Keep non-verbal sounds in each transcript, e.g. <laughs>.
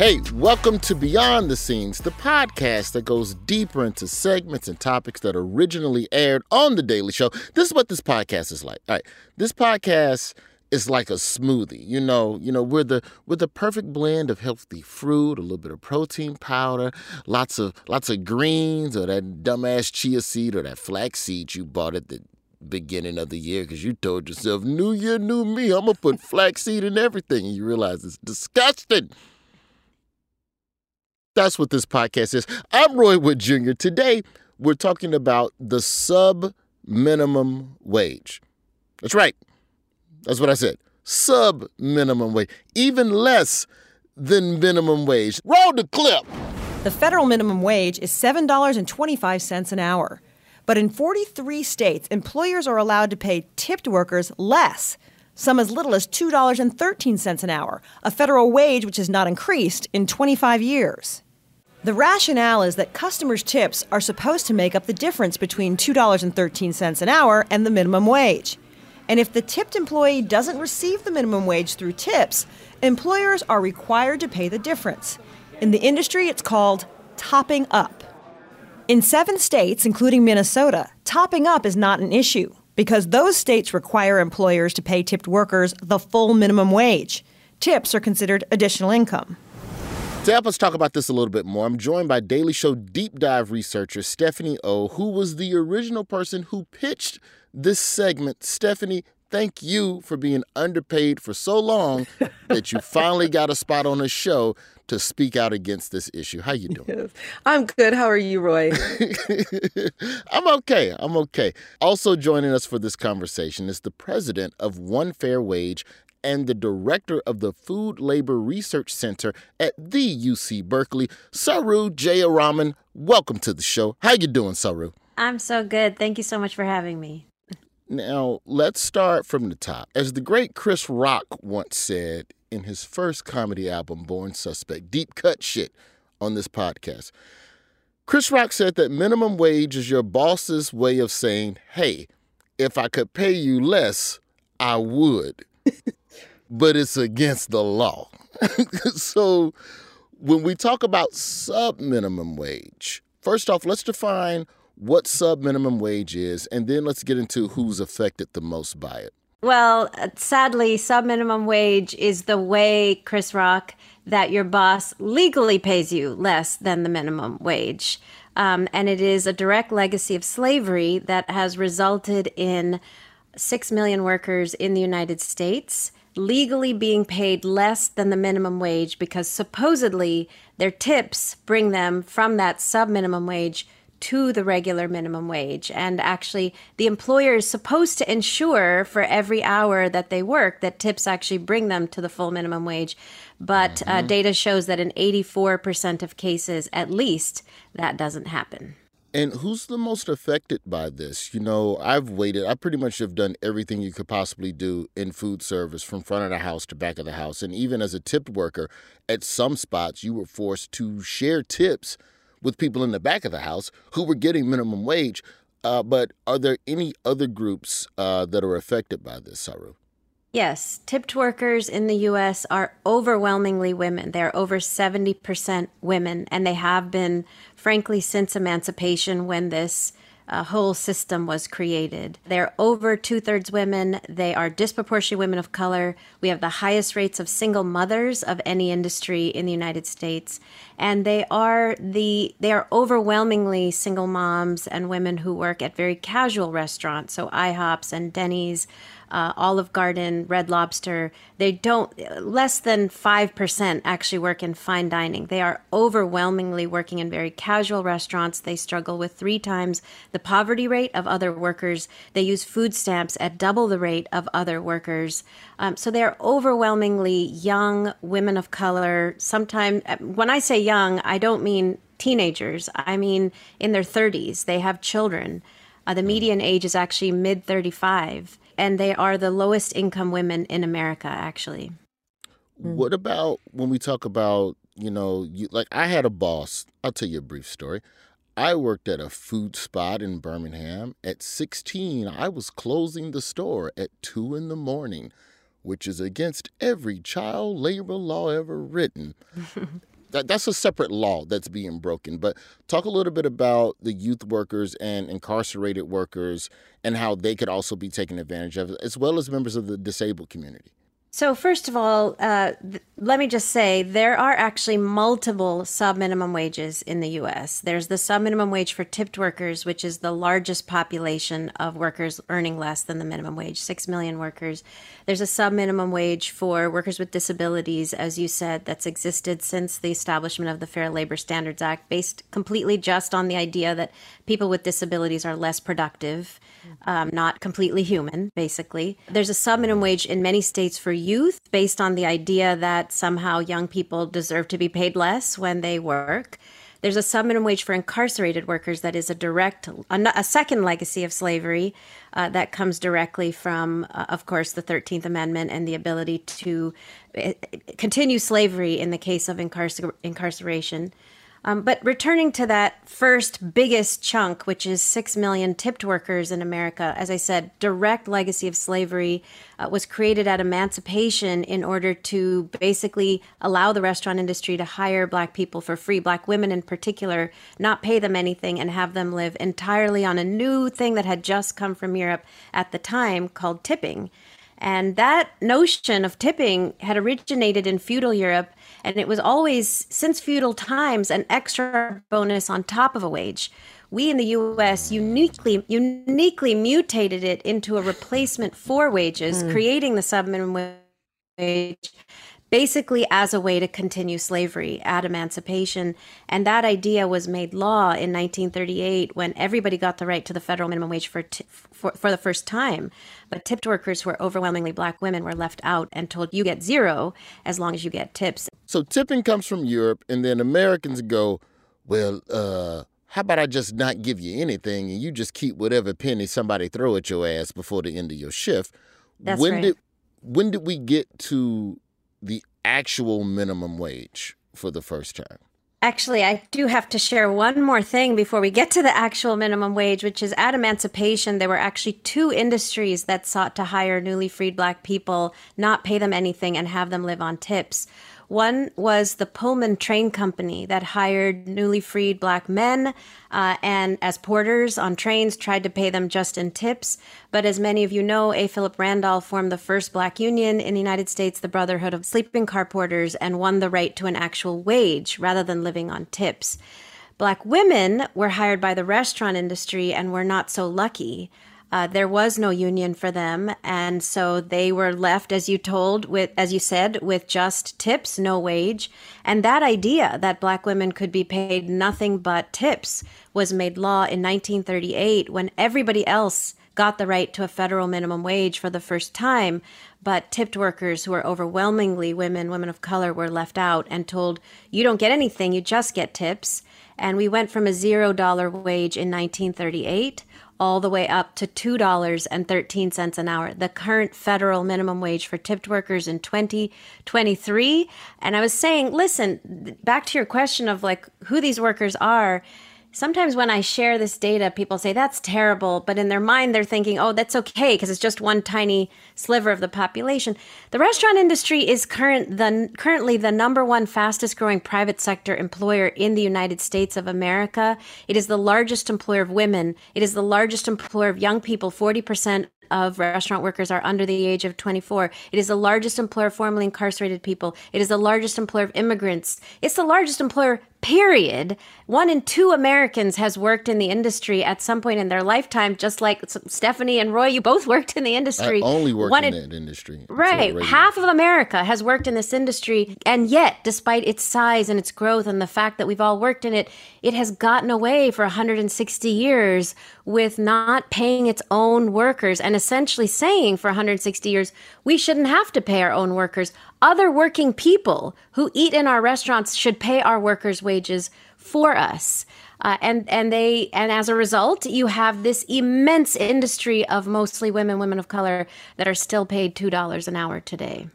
Hey, welcome to Beyond the Scenes, the podcast that goes deeper into segments and topics that originally aired on The Daily Show. This is what this podcast is like. All right, this podcast is like a smoothie. You know, you know, we're the we're the perfect blend of healthy fruit, a little bit of protein powder, lots of lots of greens, or that dumbass chia seed or that flax seed you bought at the beginning of the year because you told yourself, "New year, new me. I'm gonna put flaxseed in everything," and you realize it's disgusting. That's what this podcast is. I'm Roy Wood Jr. Today, we're talking about the sub minimum wage. That's right. That's what I said. Sub minimum wage. Even less than minimum wage. Roll the clip. The federal minimum wage is $7.25 an hour. But in 43 states, employers are allowed to pay tipped workers less, some as little as $2.13 an hour, a federal wage which has not increased in 25 years. The rationale is that customers' tips are supposed to make up the difference between $2.13 an hour and the minimum wage. And if the tipped employee doesn't receive the minimum wage through tips, employers are required to pay the difference. In the industry, it's called topping up. In seven states, including Minnesota, topping up is not an issue because those states require employers to pay tipped workers the full minimum wage. Tips are considered additional income. To help us talk about this a little bit more, I'm joined by Daily Show deep dive researcher Stephanie O, who was the original person who pitched this segment. Stephanie, thank you for being underpaid for so long <laughs> that you finally got a spot on a show to speak out against this issue. How you doing? Yes. I'm good. How are you, Roy? <laughs> I'm okay. I'm okay. Also joining us for this conversation is the president of One Fair Wage and the director of the Food Labor Research Center at the UC Berkeley, Saru Jayaraman. Welcome to the show. How you doing, Saru? I'm so good. Thank you so much for having me. Now, let's start from the top. As the great Chris Rock once said in his first comedy album, Born Suspect, deep cut shit on this podcast. Chris Rock said that minimum wage is your boss's way of saying, hey, if I could pay you less, I would. <laughs> but it's against the law. <laughs> so when we talk about sub minimum wage, first off, let's define what sub minimum wage is, and then let's get into who's affected the most by it. Well, uh, sadly, sub minimum wage is the way, Chris Rock, that your boss legally pays you less than the minimum wage. Um, and it is a direct legacy of slavery that has resulted in 6 million workers in the United States legally being paid less than the minimum wage because supposedly their tips bring them from that sub minimum wage to the regular minimum wage. And actually, the employer is supposed to ensure for every hour that they work that tips actually bring them to the full minimum wage. But uh, mm-hmm. uh, data shows that in 84% of cases, at least, that doesn't happen. And who's the most affected by this? You know, I've waited. I pretty much have done everything you could possibly do in food service from front of the house to back of the house. And even as a tipped worker, at some spots, you were forced to share tips with people in the back of the house who were getting minimum wage. Uh, but are there any other groups uh, that are affected by this, Saru? Yes, tipped workers in the US are overwhelmingly women. They're over 70% women, and they have been, frankly, since emancipation when this a whole system was created. They're over two thirds women. They are disproportionately women of color. We have the highest rates of single mothers of any industry in the United States, and they are the they are overwhelmingly single moms and women who work at very casual restaurants, so IHOPs and Denny's uh, Olive Garden, Red Lobster, they don't, less than 5% actually work in fine dining. They are overwhelmingly working in very casual restaurants. They struggle with three times the poverty rate of other workers. They use food stamps at double the rate of other workers. Um, so they're overwhelmingly young women of color. Sometimes, when I say young, I don't mean teenagers, I mean in their 30s. They have children. Uh, the median age is actually mid 35 and they are the lowest income women in America, actually. Mm. What about when we talk about, you know, you, like I had a boss. I'll tell you a brief story. I worked at a food spot in Birmingham. At 16, I was closing the store at 2 in the morning, which is against every child labor law ever written. <laughs> that, that's a separate law that's being broken. But talk a little bit about the youth workers and incarcerated workers and how they could also be taken advantage of, as well as members of the disabled community. So, first of all, uh, th- let me just say there are actually multiple sub minimum wages in the US. There's the sub minimum wage for tipped workers, which is the largest population of workers earning less than the minimum wage, 6 million workers. There's a sub minimum wage for workers with disabilities, as you said, that's existed since the establishment of the Fair Labor Standards Act, based completely just on the idea that people with disabilities are less productive um, not completely human, basically. There's a sub minimum wage in many states for youth based on the idea that somehow young people deserve to be paid less when they work. There's a sub minimum wage for incarcerated workers that is a direct, a, second legacy of slavery uh, that comes directly from, uh, of course, the 13th Amendment and the ability to uh, continue slavery in the case of incarcer- incarceration. Um, but returning to that first biggest chunk, which is 6 million tipped workers in America, as I said, direct legacy of slavery uh, was created at emancipation in order to basically allow the restaurant industry to hire black people for free, black women in particular, not pay them anything and have them live entirely on a new thing that had just come from Europe at the time called tipping. And that notion of tipping had originated in feudal Europe and it was always, since feudal times, an extra bonus on top of a wage. We in the US uniquely uniquely mutated it into a replacement for wages, mm. creating the subminimum wage basically as a way to continue slavery at emancipation. And that idea was made law in 1938 when everybody got the right to the federal minimum wage for, t- for, for the first time. But tipped workers who are overwhelmingly black women were left out and told you get zero as long as you get tips. So tipping comes from Europe, and then Americans go, well, uh, how about I just not give you anything and you just keep whatever penny somebody throw at your ass before the end of your shift? That's when right. did when did we get to the actual minimum wage for the first time? Actually, I do have to share one more thing before we get to the actual minimum wage, which is at emancipation, there were actually two industries that sought to hire newly freed black people, not pay them anything, and have them live on tips. One was the Pullman Train Company that hired newly freed black men uh, and as porters on trains tried to pay them just in tips. But as many of you know, A. Philip Randolph formed the first black union in the United States, the Brotherhood of Sleeping Car Porters, and won the right to an actual wage rather than living on tips. Black women were hired by the restaurant industry and were not so lucky. Uh, there was no union for them, and so they were left, as you told, with as you said, with just tips, no wage. And that idea that black women could be paid nothing but tips was made law in 1938 when everybody else got the right to a federal minimum wage for the first time. But tipped workers, who are overwhelmingly women, women of color, were left out and told, you don't get anything, you just get tips. And we went from a zero dollar wage in 1938 all the way up to $2.13 an hour, the current federal minimum wage for tipped workers in 2023. And I was saying, listen, back to your question of like who these workers are, sometimes when I share this data, people say that's terrible, but in their mind, they're thinking, oh, that's okay because it's just one tiny sliver of the population. The restaurant industry is current the currently the number one fastest growing private sector employer in the United States of America. It is the largest employer of women. It is the largest employer of young people. Forty percent of restaurant workers are under the age of 24. It is the largest employer of formerly incarcerated people. It is the largest employer of immigrants. It's the largest employer period. One in two Americans has worked in the industry at some point in their lifetime, just like Stephanie and Roy, you both <laughs> worked in the industry. I only worked One in, in that industry. Right. Half of America has worked in this industry. And yet, despite its size and its growth and the fact that we've all worked in it, it has gotten away for 160 years with not paying its own workers and essentially saying for 160 years, we shouldn't have to pay our own workers other working people who eat in our restaurants should pay our workers' wages for us. Uh, and and they and as a result, you have this immense industry of mostly women, women of color, that are still paid two dollars an hour today.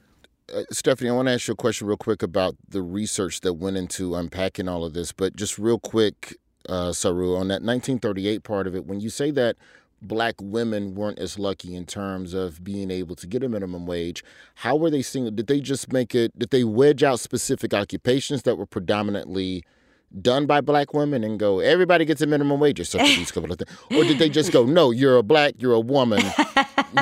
Uh, Stephanie, I want to ask you a question real quick about the research that went into unpacking all of this. But just real quick, uh, Saru, on that 1938 part of it, when you say that black women weren't as lucky in terms of being able to get a minimum wage. How were they seeing? Did they just make it, did they wedge out specific occupations that were predominantly done by black women and go, everybody gets a minimum wage or something, these couple of things? Or did they just go, no, you're a black, you're a woman,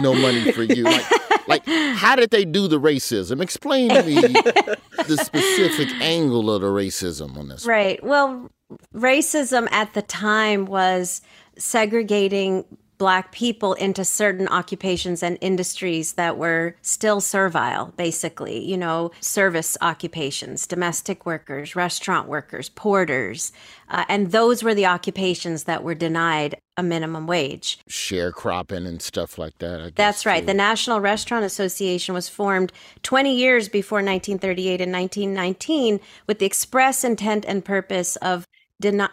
no money for you? Like, like how did they do the racism? Explain to me the specific angle of the racism on this. Right. Well, racism at the time was segregating black people into certain occupations and industries that were still servile, basically, you know, service occupations, domestic workers, restaurant workers, porters. Uh, and those were the occupations that were denied a minimum wage. Sharecropping and stuff like that. Guess, That's right. Too. The National Restaurant Association was formed 20 years before 1938 and 1919 with the express intent and purpose of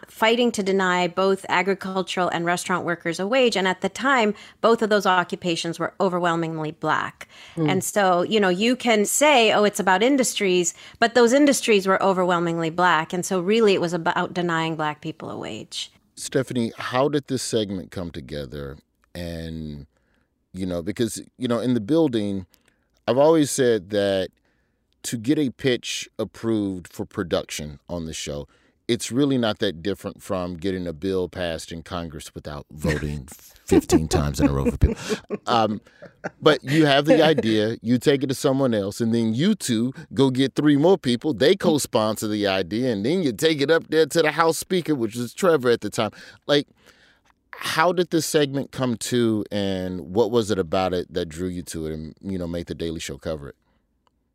fighting to deny both agricultural and restaurant workers a wage. And at the time, both of those occupations were overwhelmingly black. Mm. And so, you know, you can say, oh, it's about industries, but those industries were overwhelmingly black. And so, really, it was about denying black people a wage. Stephanie, how did this segment come together? And, you know, because, you know, in the building, I've always said that to get a pitch approved for production on the show, it's really not that different from getting a bill passed in Congress without <laughs> voting 15 times in a row for people. Um, but you have the idea, you take it to someone else, and then you two go get three more people. They co sponsor the idea, and then you take it up there to the House Speaker, which was Trevor at the time. Like, how did this segment come to, and what was it about it that drew you to it and, you know, make the Daily Show cover it?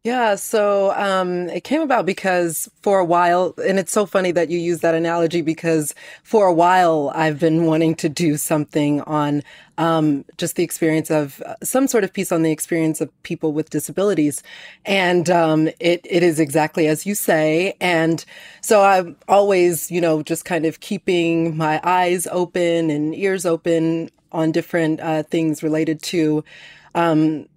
Yeah, so um, it came about because for a while, and it's so funny that you use that analogy because for a while I've been wanting to do something on um, just the experience of uh, some sort of piece on the experience of people with disabilities, and um, it it is exactly as you say, and so I'm always, you know, just kind of keeping my eyes open and ears open on different uh, things related to. Um,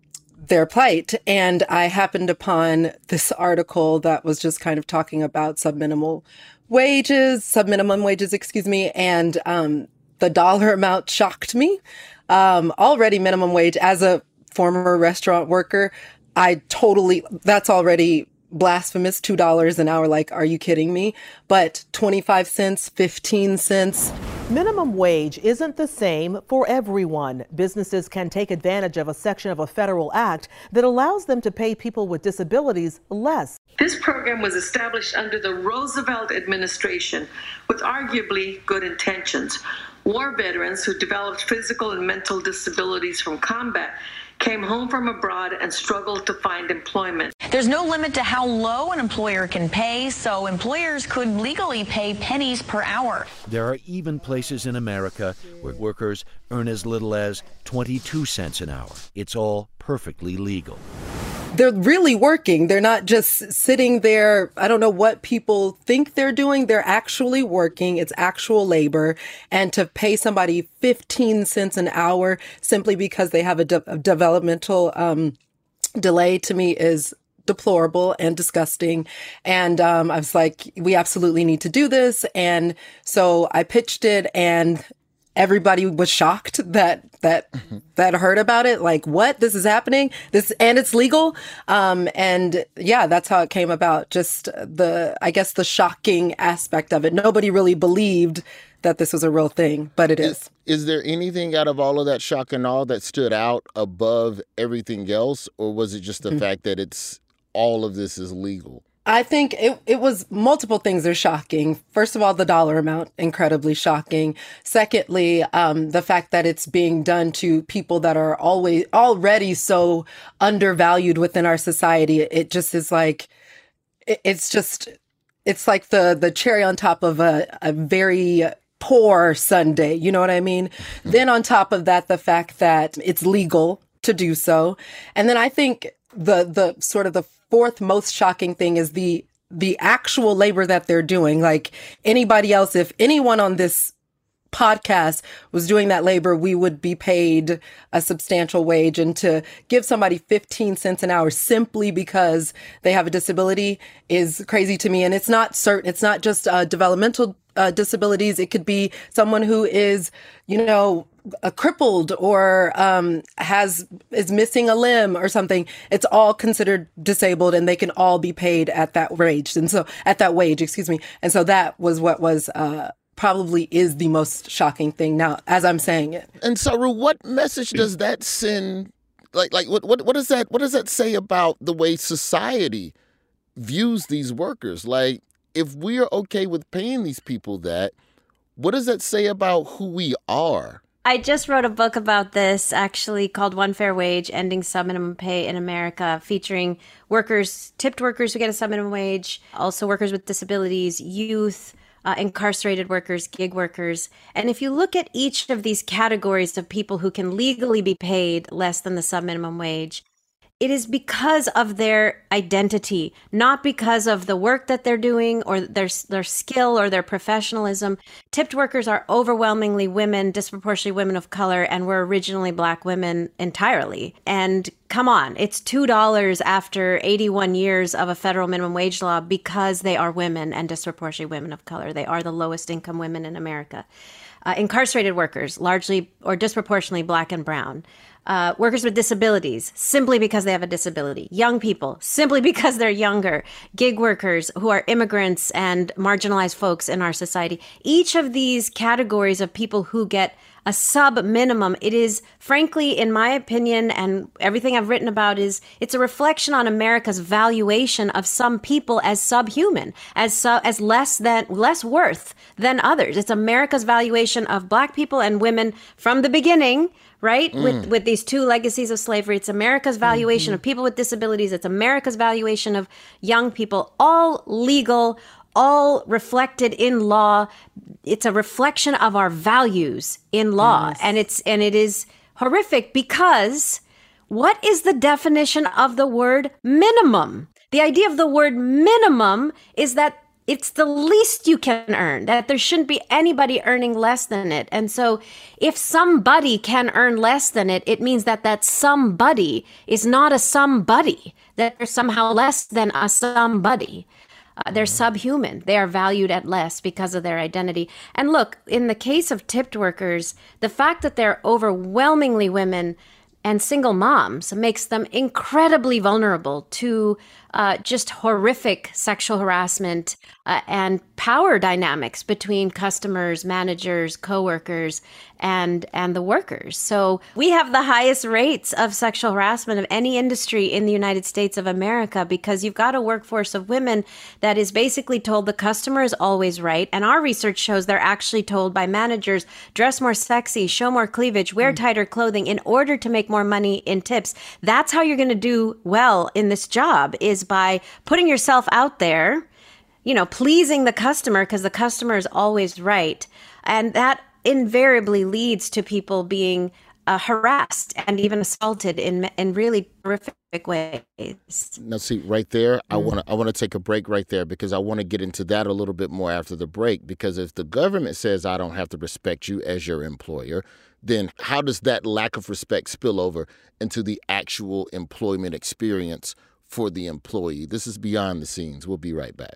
their plight. And I happened upon this article that was just kind of talking about subminimal wages, subminimum wages, excuse me. And, um, the dollar amount shocked me. Um, already minimum wage as a former restaurant worker. I totally, that's already blasphemous $2 an hour. Like, are you kidding me? But 25 cents, 15 cents. Minimum wage isn't the same for everyone. Businesses can take advantage of a section of a federal act that allows them to pay people with disabilities less. This program was established under the Roosevelt administration with arguably good intentions. War veterans who developed physical and mental disabilities from combat came home from abroad and struggled to find employment. There's no limit to how low an employer can pay, so employers could legally pay pennies per hour. There are even places in America where workers earn as little as 22 cents an hour. It's all perfectly legal they're really working. They're not just sitting there. I don't know what people think they're doing. They're actually working. It's actual labor. And to pay somebody 15 cents an hour simply because they have a, de- a developmental um, delay to me is deplorable and disgusting. And um, I was like, we absolutely need to do this. And so I pitched it, and everybody was shocked that that that heard about it. Like what? This is happening? This and it's legal? Um and yeah that's how it came about. Just the i guess the shocking aspect of it. Nobody really believed that this was a real thing but it is is, is there anything out of all of that shock and all that stood out above everything else? Or was it just the Mm-hmm. fact that it's all of this is legal I think it, it was multiple things are shocking. First of all, the dollar amount, incredibly shocking. Secondly, um, the fact that it's being done to people that are always already so undervalued within our society. It just is like, it, it's just, it's like the the cherry on top of a, a very poor sundae. You know what I mean? then on top of that, the fact that it's legal to do so, and then I think the the sort of the fourth most shocking thing is the the actual labor that they're doing. Like anybody else, if anyone on this podcast was doing that labor, we would be paid a substantial wage. And to give somebody 15 cents an hour simply because they have a disability is crazy to me. And it's not certain, it's not just uh, developmental uh, disabilities. It could be someone who is, you know, a crippled or um, has is missing a limb or something. It's all considered disabled, and they can all be paid at that wage. And so, at that wage, excuse me. And so that was what was uh, probably is the most shocking thing now, as I'm saying it. And Saru, what message does that send? Like, like what, what, what does that, what does that say about the way society views these workers? Like, if we are okay with paying these people that, what does that say about who we are? I just wrote a book about this actually called One Fair Wage Ending Subminimum Pay in America, featuring workers, tipped workers who get a subminimum wage, also workers with disabilities, youth, uh, incarcerated workers, gig workers. And if you look at each of these categories of people who can legally be paid less than the subminimum wage, it is because of their identity, not because of the work that they're doing or their their skill or their professionalism. Tipped workers are overwhelmingly women, disproportionately women of color, and were originally black women entirely. And come on, it's two dollars after 81 years of a federal minimum wage law because they are women and disproportionately women of color. They are the lowest income women in America. Uh, incarcerated workers, largely or disproportionately black and brown uh, workers with disabilities simply because they have a disability, young people simply <laughs> because they're younger, gig workers who are immigrants and marginalized folks in our society. Each of these categories of people who get a sub minimum, it is frankly, in my opinion, and everything I've written about is it's a reflection on America's valuation of some people as subhuman, as su- as less than less worth than others. It's America's valuation of black people and women from the beginning right? With mm. with these two legacies of slavery it's america's valuation of mm-hmm. people with disabilities it's america's valuation of young people all legal all reflected in law. It's a reflection of our values in law. And it's and it is horrific because what is the definition of the word minimum? The idea of the word minimum is that it's the least you can earn that there shouldn't be anybody earning less than it and so if somebody can earn less than it it means that that somebody is not a somebody that they're somehow less than a somebody uh, they're subhuman. They are valued at less because of their identity. And look, in the case of tipped workers, the fact that they're overwhelmingly women and single moms makes them incredibly vulnerable to uh, just horrific sexual harassment uh, and power dynamics between customers, managers, coworkers, and and the workers. So we have the highest rates of sexual harassment of any industry in the United States of America because you've got a workforce of women that is basically told the customer is always right, and our research shows they're actually told by managers dress more sexy, show more cleavage, wear mm. tighter clothing in order to make more money in tips. That's how you're going to do well in this job is by putting yourself out there you know, pleasing the customer because the customer is always right. And that invariably leads to people being uh, harassed and even assaulted in in really horrific ways. Now, see, right there, I want to I want to take a break right there because I want to get into that a little bit more after the break. Because if the government says I don't have to respect you as your employer, then how does that lack of respect spill over into the actual employment experience for the employee. This is Beyond the Scenes. We'll be right back.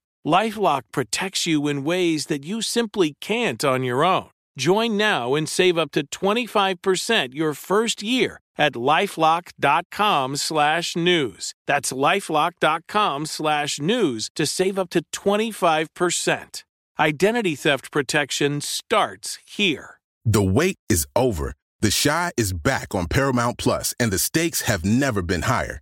Lifelock protects you in ways that you simply can't on your own. Join now and save up to 25% your first year at lifelock.com slash news. That's lifelock.com slash news to save up to 25%. Identity theft protection starts here. The wait is over. The Chi is back on Paramount Plus, and the stakes have never been higher.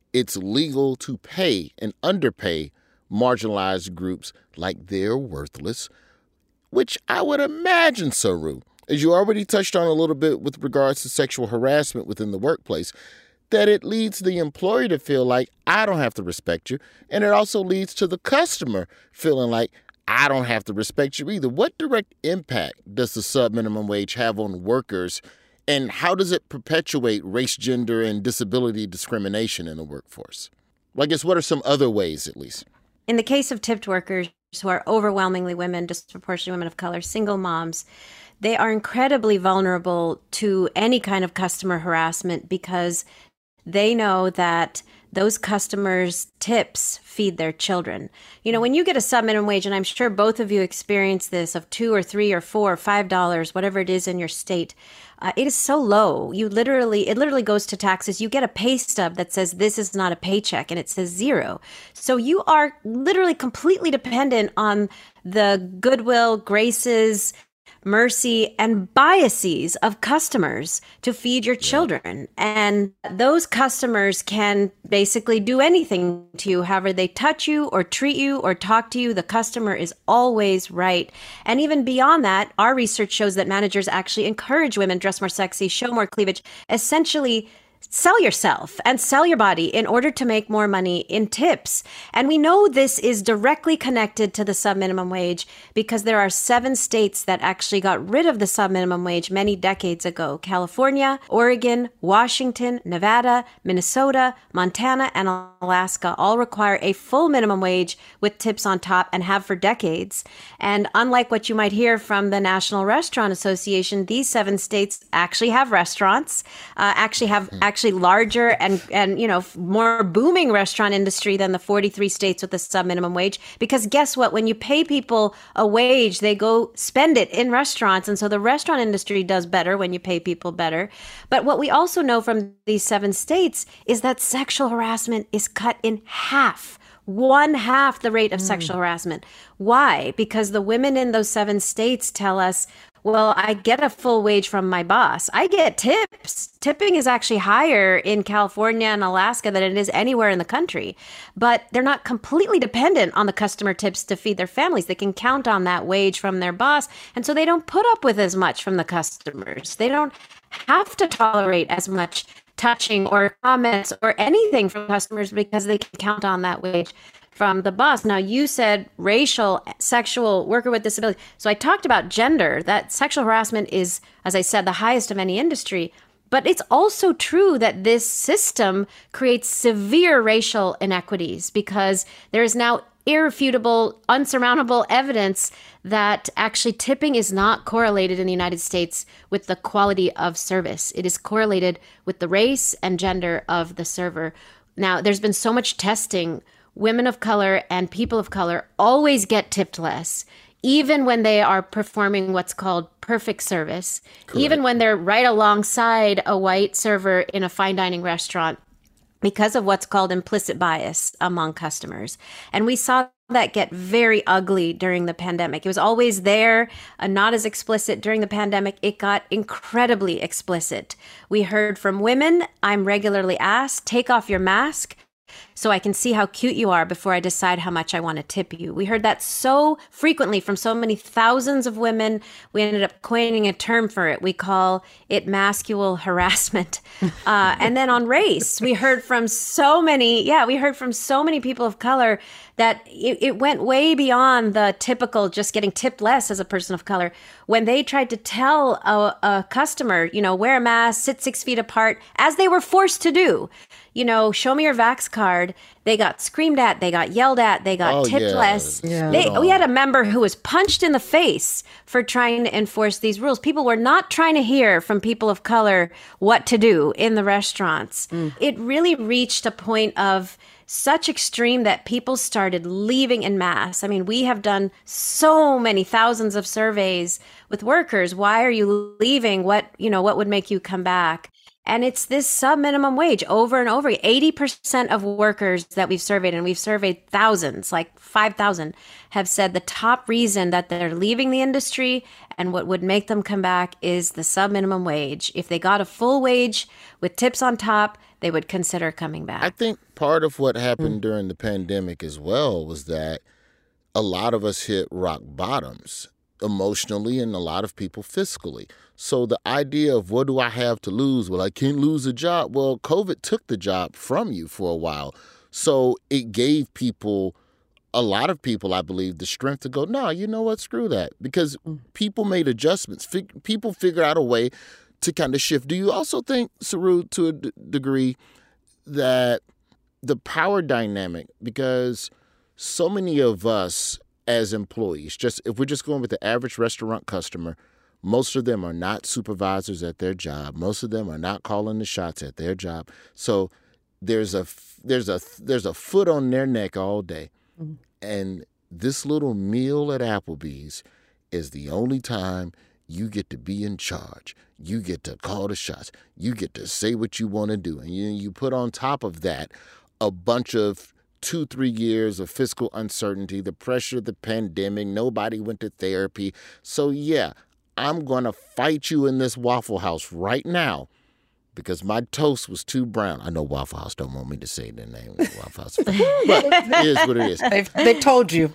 it's legal to pay and underpay marginalized groups like they're worthless, which I would imagine, Saru, as you already touched on a little bit with regards to sexual harassment within the workplace, that it leads the employer to feel like I don't have to respect you. And it also leads to the customer feeling like I don't have to respect you either. What direct impact does the sub minimum wage have on workers? And how does it perpetuate race, gender, and disability discrimination in the workforce? Well, I guess what are some other ways, at least? In the case of tipped workers who are overwhelmingly women, disproportionately women of color, single moms, they are incredibly vulnerable to any kind of customer harassment because they know that those customers' tips feed their children. You know, when you get a sub minimum wage, and I'm sure both of you experience this of two or three or four or five dollars, whatever it is in your state, uh, it is so low. You literally, it literally goes to taxes. You get a pay stub that says this is not a paycheck and it says zero. So you are literally completely dependent on the goodwill, graces, mercy, and biases of customers to feed your children. And those customers can basically do anything to you, however they touch you or treat you or talk to you. The customer is always right. And even beyond that, our research shows that managers actually encourage women dress more sexy, show more cleavage, essentially sell yourself and sell your body in order to make more money in tips. And we know this is directly connected to the sub minimum wage because there are seven states that actually got rid of the sub minimum wage many decades ago California, Oregon, Washington, Nevada, Minnesota, Montana, and Alaska all require a full minimum wage with tips on top and have for decades. And unlike what you might hear from the National Restaurant Association, these seven states actually have restaurants, uh, actually have actually larger and and you know more booming restaurant industry than the 43 states with the sub minimum wage because guess what when you pay people a wage they go spend it in restaurants and so the restaurant industry does better when you pay people better but what we also know from these seven states is that sexual harassment is cut in half one half the rate of mm. sexual harassment. Why? Because the women in those seven states tell us well, I get a full wage from my boss. I get tips. Tipping is actually higher in California and Alaska than it is anywhere in the country. But they're not completely dependent on the customer tips to feed their families. They can count on that wage from their boss. And so they don't put up with as much from the customers. They don't have to tolerate as much touching or comments or anything from customers because they can count on that wage from the boss. Now, you said racial, sexual, worker with disability. So I talked about gender, that sexual harassment is, as I said, the highest of any industry. But it's also true that this system creates severe racial inequities because there is now irrefutable, unsurmountable evidence that actually tipping is not correlated in the United States with the quality of service. It is correlated with the race and gender of the server. Now, there's been so much testing. Women of color and people of color always get tipped less, even when they are performing what's called perfect service, even when they're right alongside a white server in a fine dining restaurant because of what's called implicit bias among customers. And we saw that get very ugly during the pandemic. It was always there, uh, not as explicit during the pandemic. It got incredibly explicit. We heard from women, I'm regularly asked, take off your mask so I can see how cute you are before I decide how much I want to tip you. We heard that so frequently from so many thousands of women. We ended up coining a term for it. We call it maskual <laughs> harassment. Uh, and then on race, we heard from so many, yeah, we heard from so many people of color that it, it went way beyond the typical just getting tipped less as a person of color. When they tried to tell a, a customer, you know, wear a mask, sit six feet apart, as they were forced to do, you know, show me your Vax card. They got screamed at, they got yelled at, they got Oh, tipped yeah. less. Yeah. They, we had a member who was punched in the face for trying to enforce these rules. People were not trying to hear from people of color what to do in the restaurants. Mm. It really reached a point of such extreme that people started leaving in mass. I mean, we have done so many thousands of surveys with workers. Why are you leaving? What, you know, what would make you come back? And it's this sub minimum wage over and over. 80% of workers that we've surveyed, and we've surveyed thousands, like 5,000, have said the top reason that they're leaving the industry and what would make them come back is the sub minimum wage. If they got a full wage with tips on top, they would consider coming back. I think part of what happened hmm. during the pandemic as well was that a lot of us hit rock bottoms emotionally and a lot of people fiscally. So the idea of what do I have to lose? Well, I can't lose a job. Well, COVID took the job from you for a while. So it gave people a lot of people, I believe, the strength to go, no, you know what, screw that. Because mm. people made adjustments. Fig- people figure out a way to kind of shift. Do you also think, Saru, to a d- degree, that the power dynamic, because so many of us as employees, just if we're just going with the average restaurant customer, most of them are not supervisors at their job. Most of them are not calling the shots at their job. So there's a there's a there's a foot on their neck all day. Mm-hmm. And this little meal at Applebee's is the only time you get to be in charge. You get to call the shots. You get to say what you want to do. And you, you put on top of that a bunch of two, three years of fiscal uncertainty, the pressure of the pandemic, nobody went to therapy. So, yeah, I'm going to fight you in this Waffle House right now because my toast was too brown. I know Waffle House don't want me to say the name of the Waffle House, <laughs> but it is what it is. They've, they told you.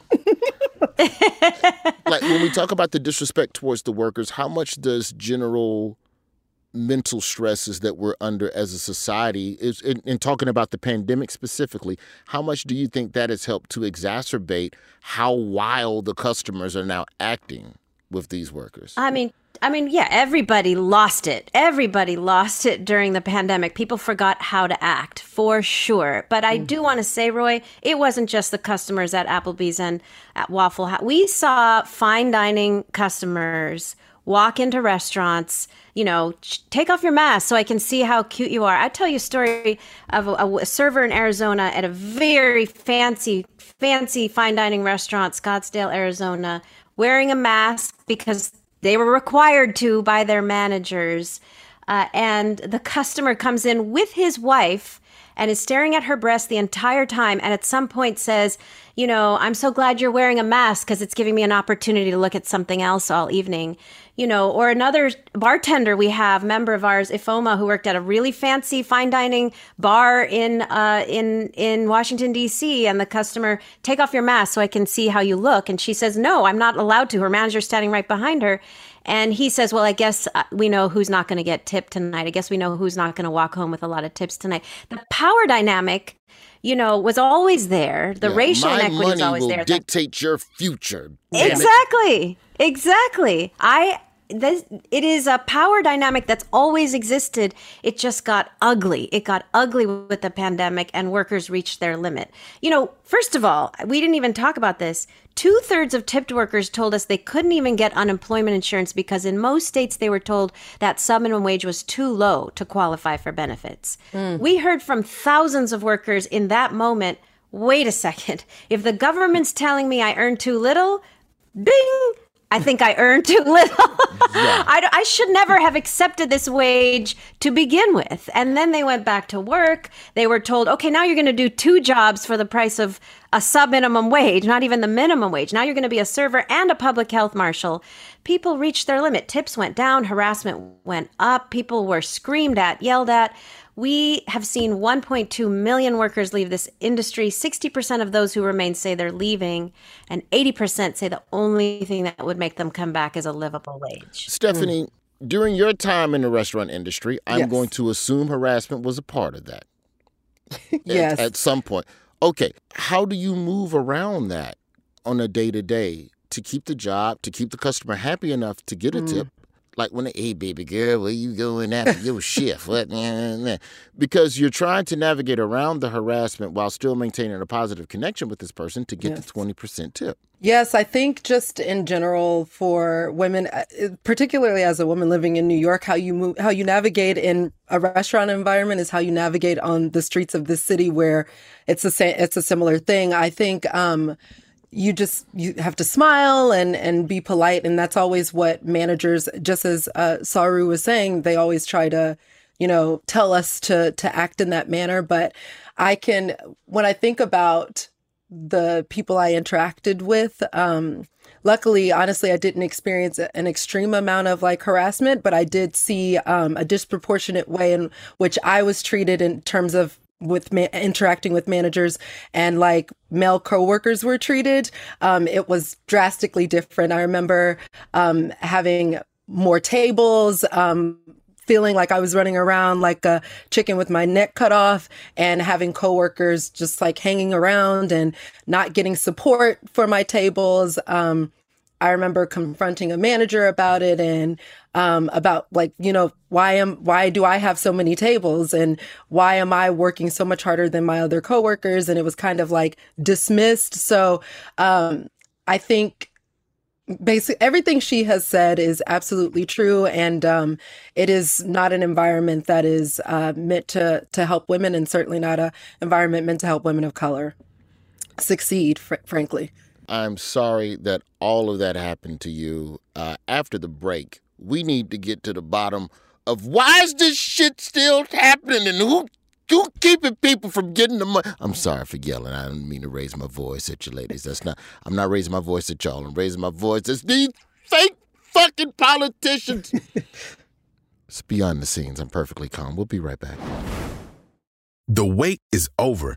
like when we talk about the disrespect towards the workers, how much does general mental stresses that we're under as a society is in, in talking about the pandemic specifically how much do you think that has helped to exacerbate how wild the customers are now acting with these workers I mean, I mean, yeah, everybody lost it. Everybody lost it during the pandemic. People forgot how to act for sure. But I do want to say, Roy, it wasn't just the customers at Applebee's and at Waffle House. We saw fine dining customers walk into restaurants, you know, take off your mask so I can see how cute you are. I tell you a story of a, a server in Arizona at a very fancy, fancy fine dining restaurant, Scottsdale, Arizona, wearing a mask because they were required to by their managers. Uh, and the customer comes in with his wife and is staring at her breast the entire time. And at some point says, You know, I'm so glad you're wearing a mask because it's giving me an opportunity to look at something else all evening. You know, or another bartender we have, member of ours, Ifoma, who worked at a really fancy fine dining bar in uh, in in Washington D.C. And the customer, take off your mask so I can see how you look. And she says, No, I'm not allowed to. Her manager's standing right behind her. And he says, Well, I guess uh, we know who's not going to get tipped tonight. I guess we know who's not going to walk home with a lot of tips tonight. The power dynamic, you know, was always there. The Yeah, racial inequity was always will there. The- dictate your future damn it. Exactly. Exactly. I this, it is a power dynamic that's always existed. It just got ugly. It got ugly with the pandemic, and workers reached their limit. You know, first of all, we didn't even talk about this. Two thirds of tipped workers told us they couldn't even get unemployment insurance because in most states they were told that sub minimum wage was too low to qualify for benefits. Mm. We heard from thousands of workers in that moment wait a second. If the government's telling me I earn too little, bing, I think I earned too little. <laughs> yeah. I, I, should never have accepted this wage to begin with. And then they went back to work. They were told, okay, now you're going to do two jobs for the price of a sub minimum wage, not even the minimum wage. Now you're going to be a server and a public health marshal. People reached their limit. Tips went down, harassment went up, people were screamed at, yelled at. We have seen 1.2 million workers leave this industry. 60% of those who remain say they're leaving, and 80% say the only thing that would make them come back is a livable wage. Stephanie, mm. during your time in the restaurant industry, I'm yes. going to assume harassment was a part of that. <laughs> yes. At, at some point. Okay, how do you move around that on a day to day to keep the job, to keep the customer happy enough to get a mm. tip, like when, hey, baby girl, where you going after your shift? What? Because you're trying to navigate around the harassment while still maintaining a positive connection with this person to get yes. the 20% tip. Yes, I think just in general for women, uh, particularly as a woman living in New York, how you move, how you navigate in a restaurant environment is how you navigate on the streets of this city where it's a it's a similar thing. I think um, you just you have to smile and and be polite and that's always what managers just as uh, saru was saying they always try to you know tell us to to act in that manner. But i can when i think about the people i interacted with um luckily honestly i didn't experience an extreme amount of like harassment but i did see um, a disproportionate way in which i was treated in terms of with ma- interacting with managers and like male coworkers were treated um, it was drastically different. I remember um, having more tables um, feeling like i was running around like a chicken with my neck cut off and having coworkers just like hanging around and not getting support for my tables um, I remember confronting a manager about it and um, about like you know why am why do I have so many tables and why am I working so much harder than my other coworkers? And it was kind of like dismissed. So um, I think basically everything she has said is absolutely true. And um, it is not an environment that is uh, meant to to help women and certainly not a environment meant to help women of color succeed fr- frankly I'm sorry that all of that happened to you. Uh, after the break, we need to get to the bottom of why is this shit still happening and who who keeping people from getting the money. I'm sorry for yelling. I didn't mean to raise my voice at you ladies. That's not. I'm not raising my voice at y'all. I'm raising my voice at these fake fucking politicians. <laughs> it's beyond the scenes. I'm perfectly calm. We'll be right back. The wait is over.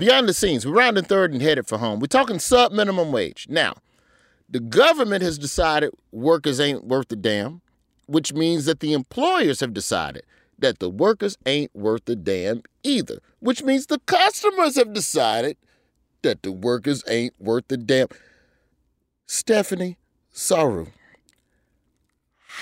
Beyond the scenes, we're rounding third and headed for home. We're talking sub minimum wage. Now, the government has decided workers ain't worth a damn, which means that the employers have decided that the workers ain't worth a damn either, which means the customers have decided that the workers ain't worth a damn. Stephanie Saru,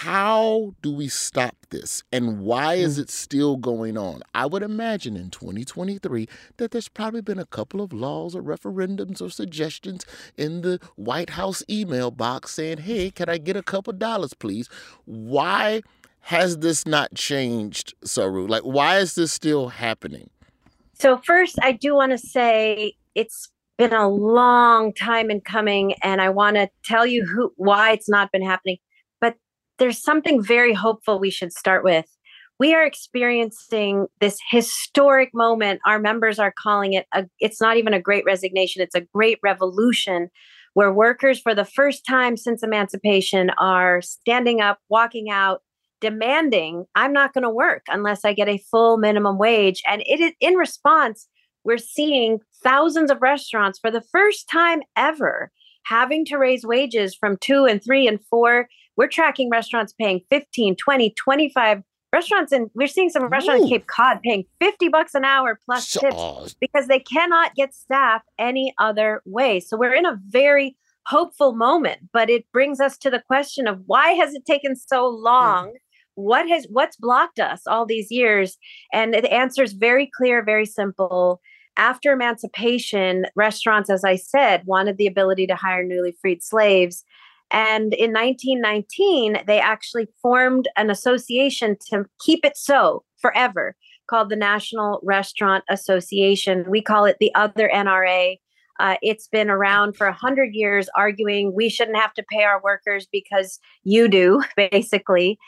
How do we stop this and why is mm. it still going on? I would imagine in 2023 that there's probably been a couple of laws or referendums or suggestions in the White House email box saying, hey, can I get a couple dollars, please? Why has this not changed, Saru? Like, why is this still happening? So, first, I do want to say it's been a long time in coming, and I want to tell you who why it's not been happening there's something very hopeful we should start with. We are experiencing this historic moment. Our members are calling it a, it's not even a great resignation, it's a great revolution where workers, for the first time since emancipation, are standing up, walking out, demanding, I'm not going to work unless I get a full minimum wage. And it is in response, we're seeing thousands of restaurants for the first time ever having to raise wages from two and three and four we're tracking restaurants paying 15, 20, 25 restaurants and we're seeing some restaurants in Cape Cod paying 50 bucks an hour plus tips because they cannot get staff any other way. So we're in a very hopeful moment, but it brings us to the question of why has it taken so long? What has what's blocked us all these years? And the answer is very clear, very simple. After emancipation, restaurants, as I said, wanted the ability to hire newly freed slaves. And in 1919, they actually formed an association to keep it so forever called the National Restaurant Association. We call it the other NRA. Uh, it's been around for 100 years, arguing we shouldn't have to pay our workers because you do, <laughs> basically.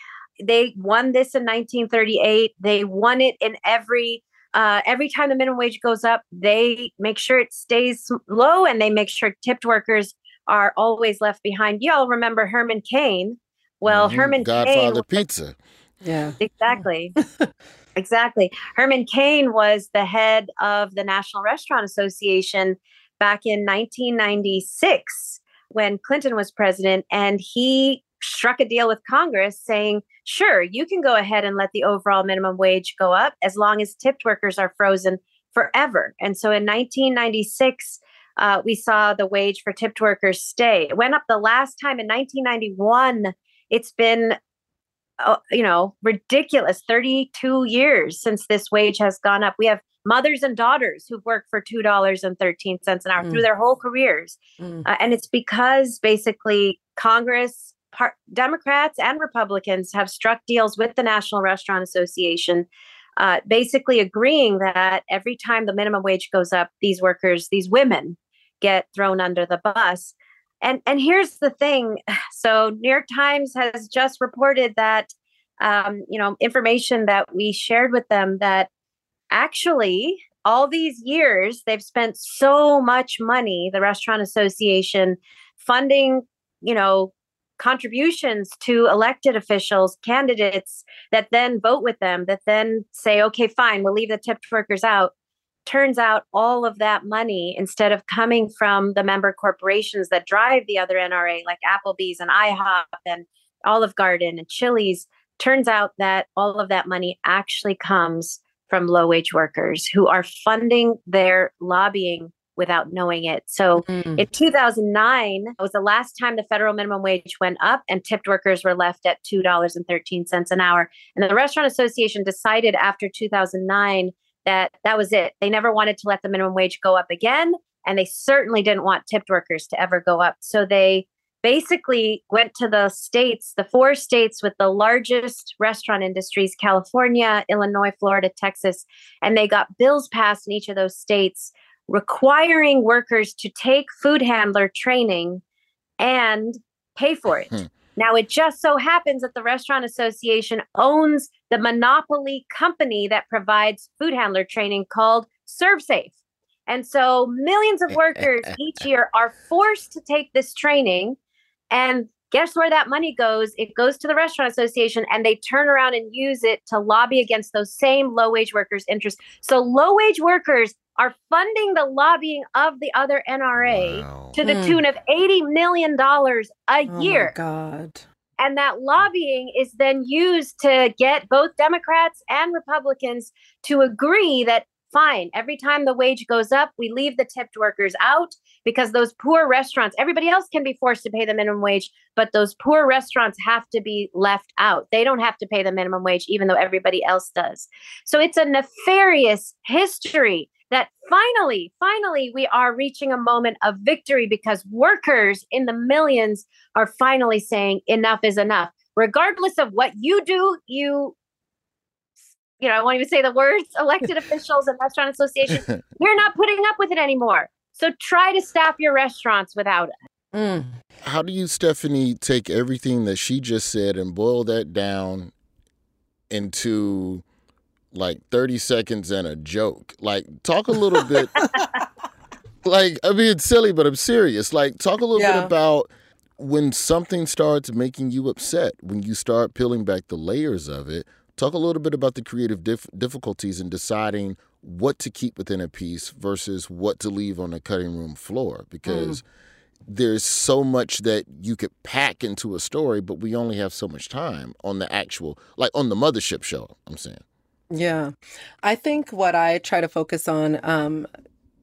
They won this in 1938. They won it in every uh, every time the minimum wage goes up, they make sure it stays low and they make sure tipped workers are always left behind. Y'all remember Herman Cain? Well, mm-hmm. Herman Godfather Cain, Pizza. Yeah. Exactly. <laughs> exactly. Herman Cain was the head of the National Restaurant Association back in 1996 when Clinton was president and he struck a deal with Congress saying, sure, you can go ahead and let the overall minimum wage go up as long as tipped workers are frozen forever. And so in 1996, uh, we saw the wage for tipped workers stay. It went up the last time in 1991. It's been, uh, you know, ridiculous 32 years since this wage has gone up. We have mothers and daughters who've worked for $2.13 an hour mm. through their whole careers. Mm. Uh, and it's because basically Congress, par- Democrats and Republicans have struck deals with the National Restaurant Association uh, basically agreeing that every time the minimum wage goes up, these workers, these women, get thrown under the bus. And and here's the thing. <sighs> So New York Times has just reported that um, you know information that we shared with them that actually all these years they've spent so much money the restaurant association funding you know contributions to elected officials candidates that then vote with them that then say okay fine we'll leave the tipped workers out. Turns out all of that money, instead of coming from the member corporations that drive the other NRA, like Applebee's and IHOP and Olive Garden and Chili's, turns out that all of that money actually comes from low wage workers who are funding their lobbying without knowing it. So mm. in 2009 it was the last time the federal minimum wage went up and tipped workers were left at $2.13 an hour. And the Restaurant Association decided after 2009 that that was it. They never wanted to let the minimum wage go up again. And they certainly didn't want tipped workers to ever go up. So they basically went to the states, the four states with the largest restaurant industries California, Illinois, Florida, Texas. And they got bills passed in each of those states requiring workers to take food handler training and pay for it. Hmm. Now, it just so happens that the Restaurant Association owns the monopoly company that provides food handler training called ServSafe. And so millions of workers <laughs> each year are forced to take this training. And guess where that money goes? It goes to the Restaurant Association and they turn around and use it to lobby against those same low wage workers' interests. So low wage workers are funding the lobbying of the other NRA wow. to the mm. tune of $80 million a oh year. God. And that lobbying is then used to get both Democrats and Republicans to agree that fine. Every time the wage goes up, we leave the tipped workers out because those poor restaurants, everybody else can be forced to pay the minimum wage, but those poor restaurants have to be left out. They don't have to pay the minimum wage, even though everybody else does. So it's a nefarious history that finally, finally, we are reaching a moment of victory because workers in the millions are finally saying enough is enough. Regardless of what you do, you you know, I won't even say the words, <laughs> elected <laughs> officials and restaurant associations, we're not putting up with it anymore. So try to staff your restaurants without it. Mm. How do you, Stephanie, take everything that she just said and boil that down into like 30 seconds and a joke? Like, talk a little bit. <laughs> like, I mean, it's silly, but I'm serious. Like, talk a little yeah. bit about when something starts making you upset, when you start peeling back the layers of it Talk a little bit about the creative dif- difficulties in deciding what to keep within a piece versus what to leave on the cutting room floor because mm. there's so much that you could pack into a story, but we only have so much time on the actual, like on the mothership show, I'm saying. Yeah. I think what I try to focus on, um,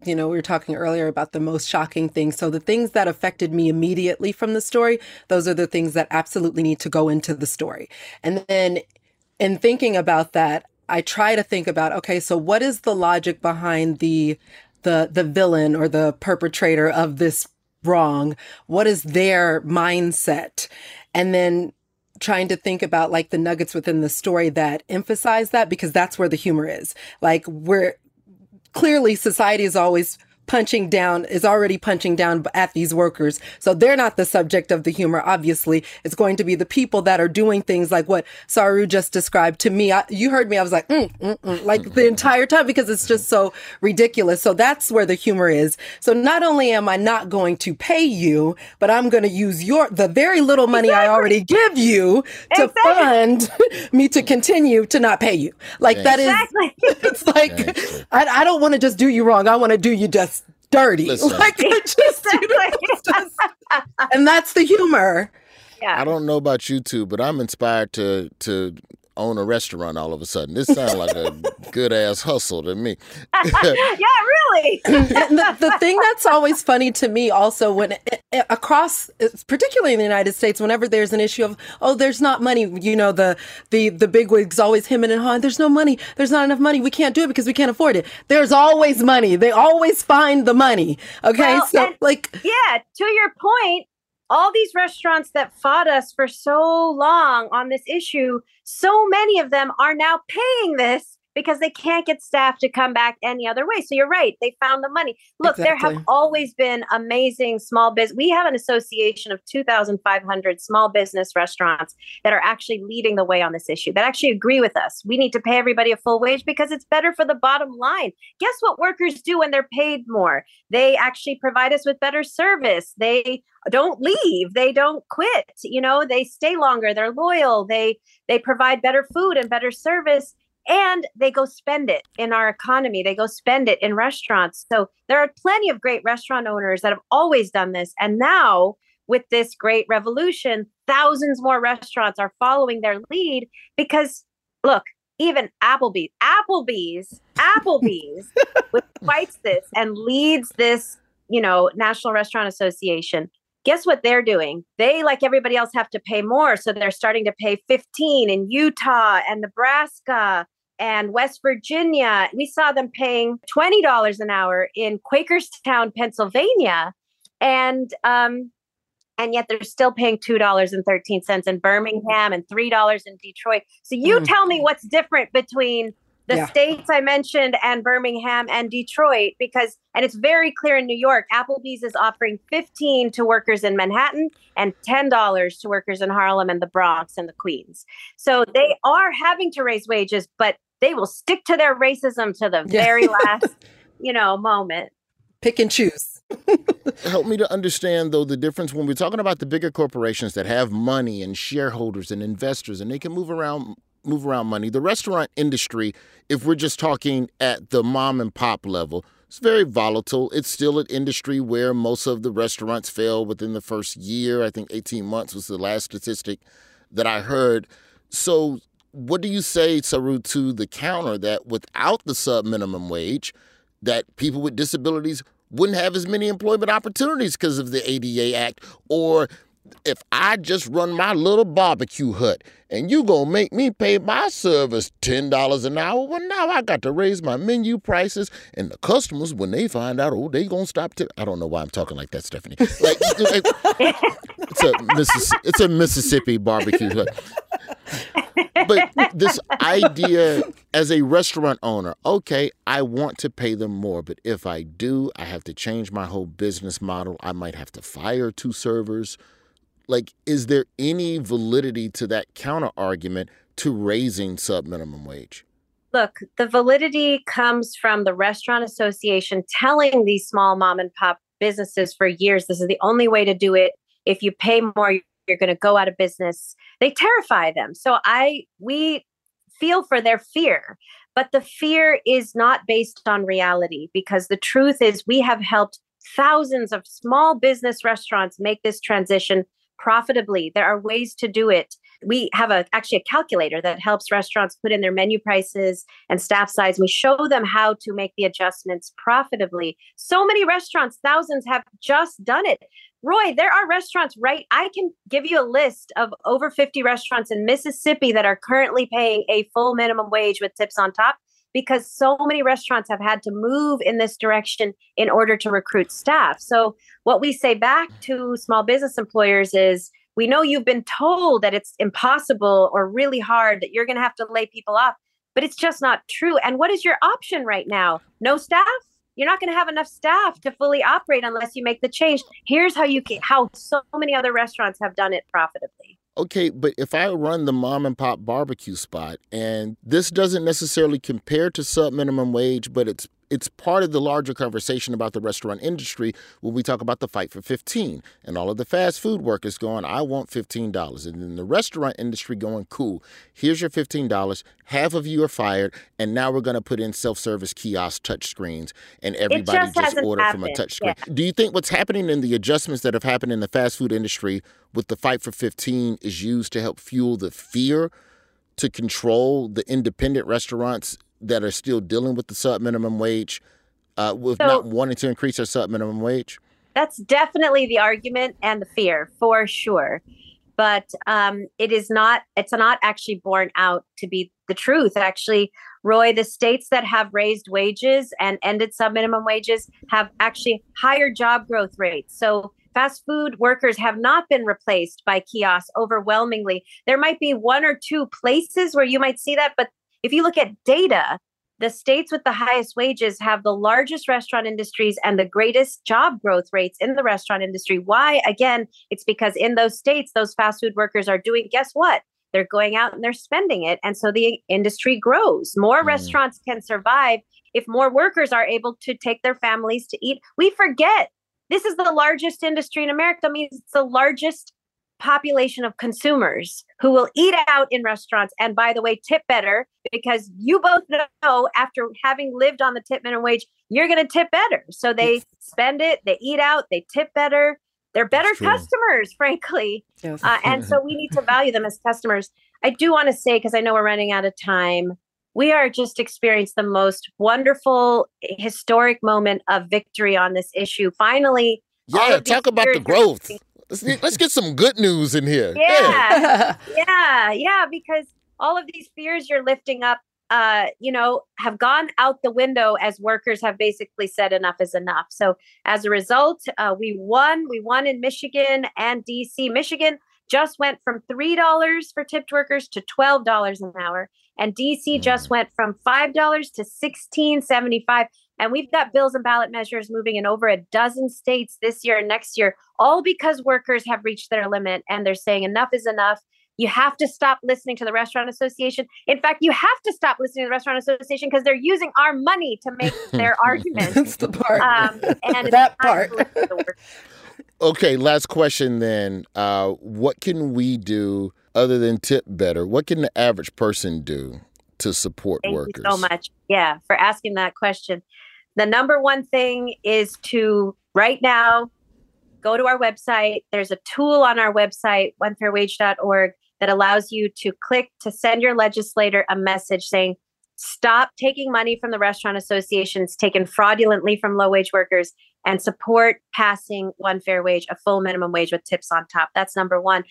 you know, we were talking earlier about the most shocking things. So the things that affected me immediately from the story, those are the things that absolutely need to go into the story. And then in thinking about that, I try to think about okay, so what is the logic behind the the the villain or the perpetrator of this wrong? What is their mindset? And then trying to think about like the nuggets within the story that emphasize that because that's where the humor is. Like we're clearly society is always punching down is already punching down at these workers. So they're not the subject of the humor. Obviously, it's going to be the people that are doing things like what Saru just described to me. I, you heard me. I was like, mm, mm, mm, like the entire time because it's just so ridiculous. So that's where the humor is. So not only am I not going to pay you, but I'm going to use your the very little money exactly. I already give you to exactly. fund <laughs> me to continue to not pay you. Like that is. Exactly. <laughs> It's like I, I don't want to just do you wrong. I want to do you just dirty. <laughs> Listen. Like just, <laughs> you <laughs> know, just, and that's the humor. Yeah. I don't know about you two, but I'm inspired to to own a restaurant all of a sudden. This sounds like a <laughs> good ass hustle to me. <laughs> yeah, really. the, the, thing that's always funny to me also when it, it, across particularly in the United States whenever there's an issue of oh there's not money, you know the the the big wigs always him and hawing there's no money. There's not enough money. We can't do it because we can't afford it. There's always money. They always find the money. Okay? Well, so like Yeah, to your point, all these restaurants that fought us for so long on this issue, so many of them are now paying this because they can't get staff to come back any other way. So you're right. They found the money. Look, exactly. there have always been amazing small business. We have an association of 2,500 small business restaurants that are actually leading the way on this issue, that actually agree with us. We need to pay everybody a full wage because it's better for the bottom line. Guess what workers do when they're paid more? They actually provide us with better service. They don't leave they don't quit you know they stay longer they're loyal they they provide better food and better service and they go spend it in our economy. They go spend it in restaurants. So there are plenty of great restaurant owners that have always done this. And now, with this great revolution, thousands more restaurants are following their lead because, look, even Applebee's, Applebee's, Applebee's, <laughs> fights this and leads this, you know, National Restaurant Association. Guess what they're doing? They, like everybody else, have to pay more. So they're starting to pay 15 in Utah and Nebraska and West Virginia. We saw them paying $20 an hour in Quakerstown, Pennsylvania. And um, and yet they're still paying $2.13 in Birmingham and $3 in Detroit. So you mm. tell me what's different between the yeah. states I mentioned and Birmingham and Detroit because and it's very clear in New York Applebee's is offering 15 to workers in Manhattan and $10 to workers in Harlem and the Bronx and the Queens. So they are having to raise wages but they will stick to their racism to the yeah. very last, <laughs> you know, moment. Pick and choose. <laughs> Help me to understand though the difference when we're talking about the bigger corporations that have money and shareholders and investors and they can move around move around money. The restaurant industry, if we're just talking at the mom and pop level, it's very volatile. It's still an industry where most of the restaurants fail within the first year. I think 18 months was the last statistic that I heard. So what do you say, Saru, to the counter that without the sub minimum wage, that people with disabilities wouldn't have as many employment opportunities because of the ADA Act, or if I just run my little barbecue hut and you gonna make me pay my service ten dollars an hour, well now I got to raise my menu prices and the customers when they find out, oh, they gonna stop. I don't know why I'm talking like that, Stephanie. Like, it's a Missis- it's a Mississippi barbecue hut. But this idea as a restaurant owner, okay, I want to pay them more, but if I do, I have to change my whole business model. I might have to fire two servers like is there any validity to that counter argument to raising sub minimum wage? Look the validity comes from the restaurant association telling these small mom and pop businesses for years this is the only way to do it. If you pay more you're going to go out of business. They terrify them. So i we feel for their fear but the fear is not based on reality because the truth is we have helped thousands of small business restaurants make this transition profitably. There are ways to do it. We have a actually a calculator that helps restaurants put in their menu prices and staff size. We show them how to make the adjustments profitably. So many restaurants, thousands have just done it. Roy, there are restaurants right I can give you a list of over 50 restaurants in Mississippi that are currently paying a full minimum wage with tips on top because so many restaurants have had to move in this direction in order to recruit staff. So, what we say back to small business employers is we know you've been told that it's impossible or really hard, that you're going to have to lay people off, but it's just not true. And what is your option right now? No staff? You're not going to have enough staff to fully operate unless you make the change. Here's how you can, how so many other restaurants have done it profitably okay, but if I run the mom and pop barbecue spot, and this doesn't necessarily compare to sub minimum wage, but it's it's part of the larger conversation about the restaurant industry when we talk about the fight for 15 and all of the fast food workers going i want $15 and then the restaurant industry going cool here's your $15 half of you are fired and now we're going to put in self-service kiosk touch screens and everybody just, just order happened. from a touch screen yeah. do you think what's happening in the adjustments that have happened in the fast food industry with the fight for 15 is used to help fuel the fear to control the independent restaurants that are still dealing with the sub minimum wage uh, with so, not wanting to increase their sub minimum wage? That's definitely the argument and the fear for sure. But um, it is not, it's not actually borne out to be the truth. Actually, Roy, the states that have raised wages and ended sub minimum wages have actually higher job growth rates. So fast food workers have not been replaced by kiosks overwhelmingly. There might be one or two places where you might see that, but if you look at data, the states with the highest wages have the largest restaurant industries and the greatest job growth rates in the restaurant industry. Why? Again, it's because in those states, those fast food workers are doing, guess what? They're going out and they're spending it. And so the industry grows. More mm. restaurants can survive if more workers are able to take their families to eat. We forget this is the largest industry in America. means it's the largest population of consumers who will eat out in restaurants. And by the way tip better because you both know after having lived on the tip minimum wage you're going to tip better. So they spend it they eat out they tip better. They're better customers <laughs> frankly. Yes. uh, and so we need to value them as customers. I do want to say because i know we're running out of time we are just experienced the most wonderful historic moment of victory on this issue. Finally yeah talk about the growth Let's, let's get some good news in here. Yeah. <laughs> yeah. Yeah. Because all of these fears you're lifting up, uh, you know, have gone out the window as workers have basically said enough is enough. So as a result, uh, we won. We won in Michigan and DC. Michigan just went from $3 for tipped workers to $12 an hour. And DC just mm. went from $5 to $16.75. And we've got bills and ballot measures moving in over a dozen states this year and next year, all because workers have reached their limit and they're saying enough is enough. You have to stop listening to the Restaurant Association. In fact, you have to stop listening to the Restaurant Association because they're using our money to make <laughs> their arguments. That's the part. Um, and that part. okay, last question then. Uh, what can we do other than tip better? What can the average person do to support Thank workers? so much. Yeah, for asking that question. The number one thing is to right now go to our website. There's a tool on our website, onefairwage.org, that allows you to click to send your legislator a message saying, stop taking money from the restaurant associations taken fraudulently from low wage workers and support passing one fair wage, a full minimum wage with tips on top. That's number one.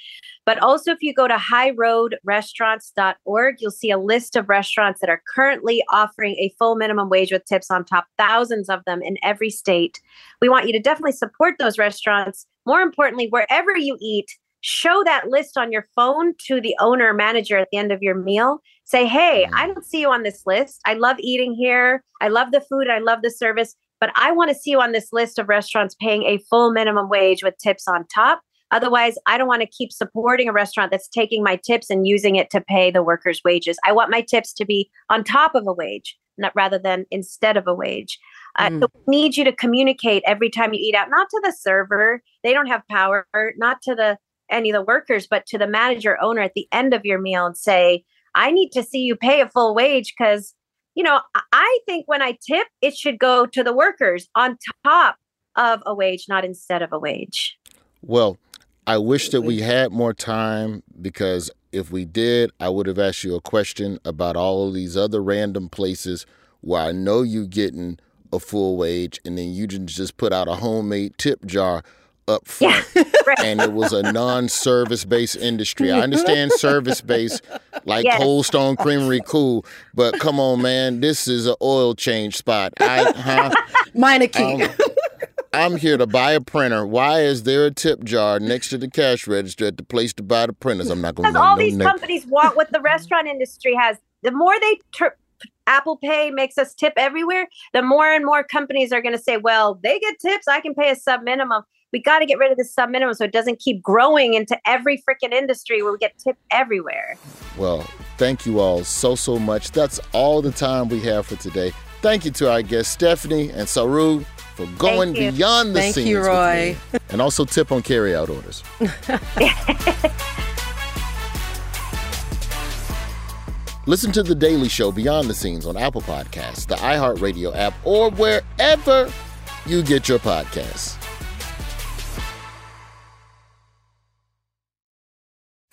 But also, if you go to highroadrestaurants.org, you'll see a list of restaurants that are currently offering a full minimum wage with tips on top, thousands of them in every state. We want you to definitely support those restaurants. More importantly, wherever you eat, show that list on your phone to the owner manager at the end of your meal. Say, hey, I don't see you on this list. I love eating here. I love the food. I love the service but I want to see you on this list of restaurants paying a full minimum wage with tips on top. Otherwise, I don't want to keep supporting a restaurant that's taking my tips and using it to pay the workers' wages. I want my tips to be on top of a wage, not rather than instead of a wage. Uh, mm. so we need you to communicate every time you eat out, not to the server, they don't have power, not to the any of the workers, but to the manager owner at the end of your meal and say, I need to see you pay a full wage because you know, I think when I tip, it should go to the workers on top of a wage, not instead of a wage. Well, I wish that we had more time because if we did, I would have asked you a question about all of these other random places where I know you're getting a full wage and then you just put out a homemade tip jar up front yeah, <laughs> right. and it was a non-service based industry. I understand service based like yes. Cold Stone Creamery cool, but come on man, this is an oil change spot. I huh? Meineke. Um, I'm here to buy a printer. Why is there a tip jar next to the cash register at the place to buy the printers? I'm not going to. Because all no these name. companies want what the restaurant industry has. The more they ter- Apple Pay makes us tip everywhere, the more and more companies are going to say, well, they get tips. I can pay a sub minimum we got to get rid of the sub minimum so it doesn't keep growing into every freaking industry where we get tipped everywhere. Well, thank you all so, so much. That's all the time we have for today. Thank you to our guests, Stephanie and Saru, for going beyond the thank scenes. Thank you, Roy. and also tip on carry-out orders. <laughs> Listen to The Daily Show Beyond the Scenes on Apple Podcasts, the iHeartRadio app, or wherever you get your podcasts.